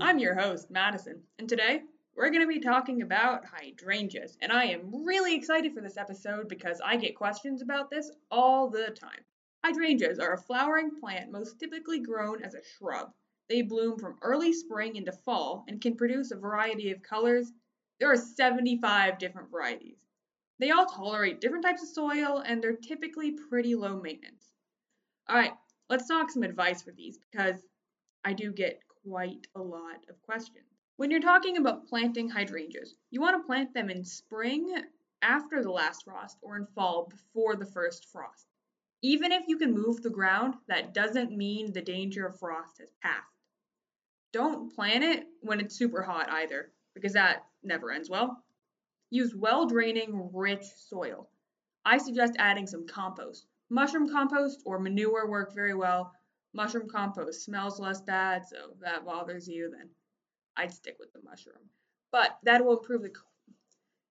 I'm your host, Madison, and today we're going to be talking about hydrangeas. And I am really excited for this episode because I get questions about this all the time. Hydrangeas are a flowering plant most typically grown as a shrub. They bloom from early spring into fall and can produce a variety of colors. There are 75 different varieties. They all tolerate different types of soil and they're typically pretty low maintenance. All right, let's talk some advice for these because I do get quite a lot of questions. When you're talking about planting hydrangeas, you want to plant them in spring after the last frost or in fall before the first frost. Even if you can move the ground, that doesn't mean the danger of frost has passed. Don't plant it when it's super hot either, because that never ends well. Use well draining, rich soil. I suggest adding some compost. Mushroom compost or manure work very well, mushroom compost smells less bad, so if that bothers you, then I'd stick with the mushroom. But that will improve the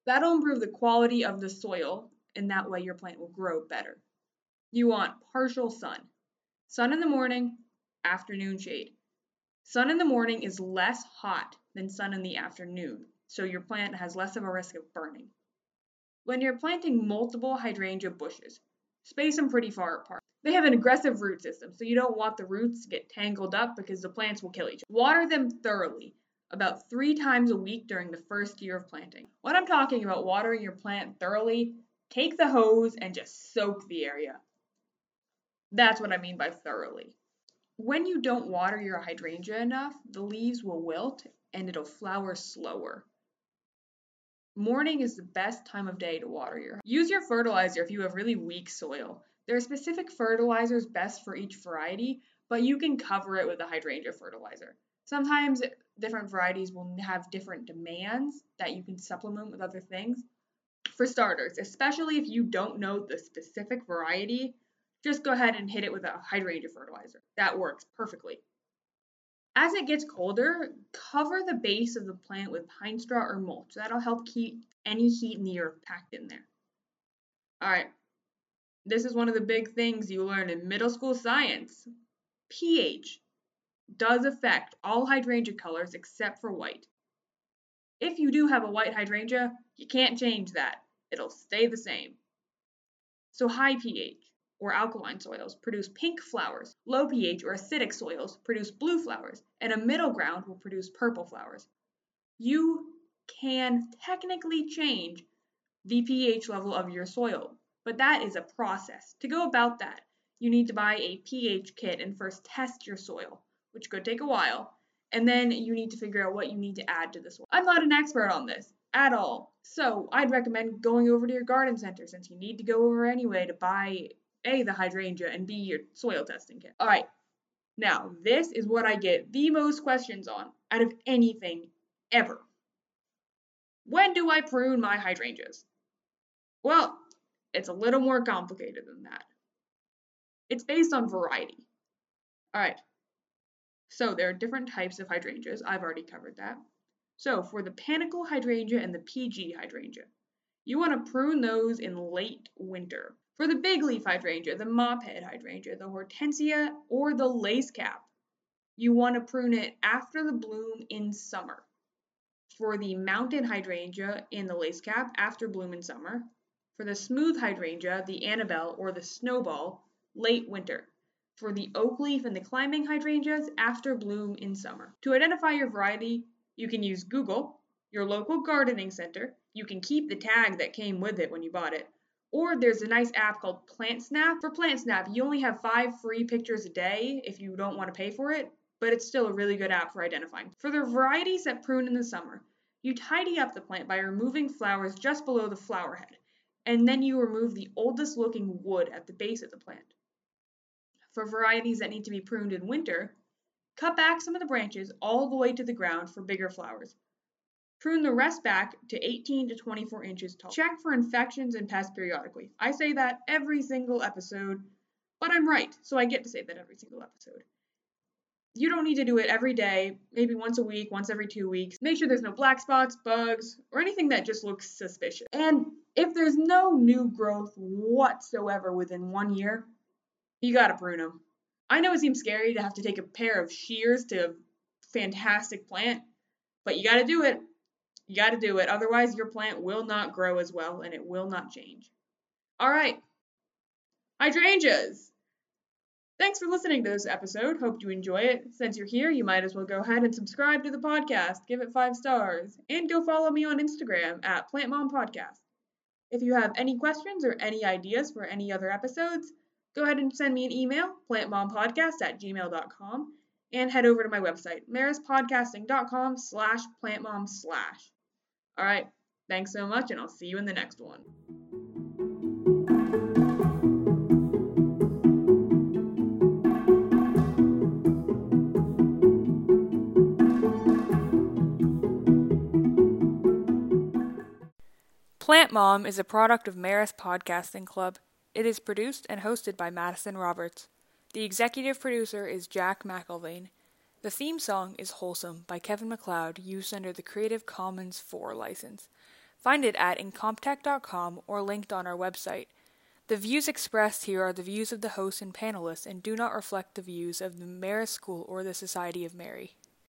that'll improve the quality of the soil, and that way your plant will grow better. You want partial sun. Sun in the morning, afternoon shade. Sun in the morning is less hot than sun in the afternoon, so your plant has less of a risk of burning. When you're planting multiple hydrangea bushes, space them pretty far apart. They have an aggressive root system, so you don't want the roots to get tangled up because the plants will kill each other. Water them thoroughly, about three times a week during the first year of planting. When I'm talking about watering your plant thoroughly, take the hose and just soak the area. That's what I mean by thoroughly. When you don't water your hydrangea enough, the leaves will wilt and it'll flower slower. Morning is the best time of day to water your. Use your fertilizer if you have really weak soil. There are specific fertilizers best for each variety, but you can cover it with a hydrangea fertilizer. Sometimes different varieties will have different demands that you can supplement with other things. For starters, especially if you don't know the specific variety, just go ahead and hit it with a hydrangea fertilizer. That works perfectly. As it gets colder, cover the base of the plant with pine straw or mulch. That'll help keep any heat in the earth packed in there. All right, this is one of the big things you learn in middle school science. pH does affect all hydrangea colors except for white. If you do have a white hydrangea, you can't change that. It'll stay the same. So high pH or alkaline soils produce pink flowers, low pH or acidic soils produce blue flowers, and a middle ground will produce purple flowers. You can technically change the pH level of your soil but that is a process. To go about that, you need to buy a pH kit and first test your soil, which could take a while, and then you need to figure out what you need to add to the soil. I'm not an expert on this at all, so I'd recommend going over to your garden center since you need to go over anyway to buy A, the hydrangea, and B, your soil testing kit. All right, now this is what I get the most questions on out of anything ever. When do I prune my hydrangeas? Well, it's a little more complicated than that. It's based on variety. All right. So there are different types of hydrangeas. I've already covered that. So for the panicle hydrangea and the PG hydrangea, you want to prune those in late winter. For the big leaf hydrangea, the mophead hydrangea, the hortensia, or the lace cap, you want to prune it after the bloom in summer. For the mountain hydrangea and the lace cap, after bloom in summer. For the smooth hydrangea, the Annabelle or the snowball, late winter. For the oak leaf and the climbing hydrangeas, after bloom in summer. To identify your variety, you can use Google, your local gardening center. You can keep the tag that came with it when you bought it. Or there's a nice app called PlantSnap. For PlantSnap, you only have five free pictures a day if you don't want to pay for it, but it's still a really good app for identifying. For the varieties that prune in the summer, you tidy up the plant by removing flowers just below the flower head and then you remove the oldest looking wood at the base of the plant. For varieties that need to be pruned in winter, cut back some of the branches all the way to the ground for bigger flowers. Prune the rest back to 18 to 24 inches tall. Check for infections and pests periodically. I say that every single episode, but I'm right, so I get to say that every single episode. You don't need to do it every day, maybe once a week, once every two weeks. Make sure there's no black spots, bugs, or anything that just looks suspicious. And if there's no new growth whatsoever within one year, you gotta prune them. I know it seems scary to have to take a pair of shears to a fantastic plant, but you got to do it. You got to do it. Otherwise, your plant will not grow as well and it will not change. All right. Hydrangeas. Thanks for listening to this episode. Hope you enjoy it. Since you're here, you might as well go ahead and subscribe to the podcast, give it five stars, and go follow me on Instagram at Plant Mom Podcast. If you have any questions or any ideas for any other episodes, go ahead and send me an email, plantmompodcast at gmail.com, and head over to my website, maristpodcasting.com slash plantmom slash. All right, thanks so much, and I'll see you in the next one. Plant Mom is a product of Marist Podcasting Club. It is produced and hosted by Madison Roberts. The executive producer is Jack McElvain. The theme song is Wholesome by Kevin MacLeod, used under the Creative Commons 4 license. Find it at incompetech.com or linked on our website. The views expressed here are the views of the hosts and panelists and do not reflect the views of the Marist School or the Society of Mary.